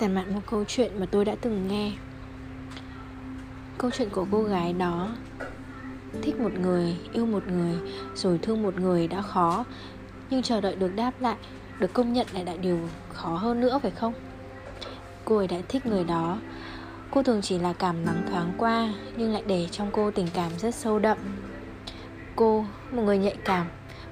tản mạn một câu chuyện mà tôi đã từng nghe. Câu chuyện của cô gái đó, thích một người, yêu một người, rồi thương một người đã khó, nhưng chờ đợi được đáp lại, được công nhận lại là điều khó hơn nữa phải không? Cô ấy đã thích người đó. Cô thường chỉ là cảm nắng thoáng qua, nhưng lại để trong cô tình cảm rất sâu đậm. Cô, một người nhạy cảm,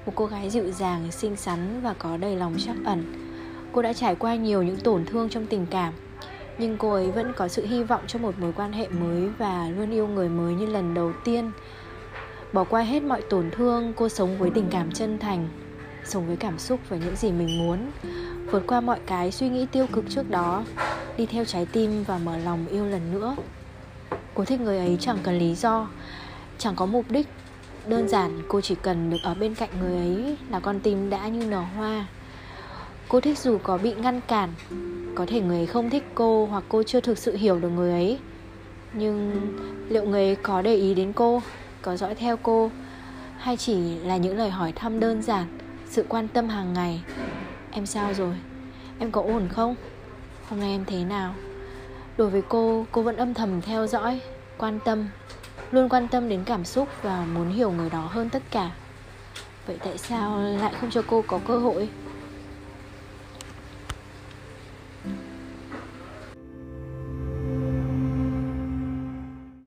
một cô gái dịu dàng, xinh xắn và có đầy lòng trắc ẩn cô đã trải qua nhiều những tổn thương trong tình cảm, nhưng cô ấy vẫn có sự hy vọng cho một mối quan hệ mới và luôn yêu người mới như lần đầu tiên. Bỏ qua hết mọi tổn thương, cô sống với tình cảm chân thành, sống với cảm xúc và những gì mình muốn, vượt qua mọi cái suy nghĩ tiêu cực trước đó, đi theo trái tim và mở lòng yêu lần nữa. Cô thích người ấy chẳng cần lý do, chẳng có mục đích. Đơn giản, cô chỉ cần được ở bên cạnh người ấy là con tim đã như nở hoa cô thích dù có bị ngăn cản, có thể người ấy không thích cô hoặc cô chưa thực sự hiểu được người ấy. Nhưng liệu người ấy có để ý đến cô, có dõi theo cô, hay chỉ là những lời hỏi thăm đơn giản, sự quan tâm hàng ngày? Em sao rồi? Em có ổn không? Hôm nay em thế nào? Đối với cô cô vẫn âm thầm theo dõi, quan tâm, luôn quan tâm đến cảm xúc và muốn hiểu người đó hơn tất cả. Vậy tại sao lại không cho cô có cơ hội?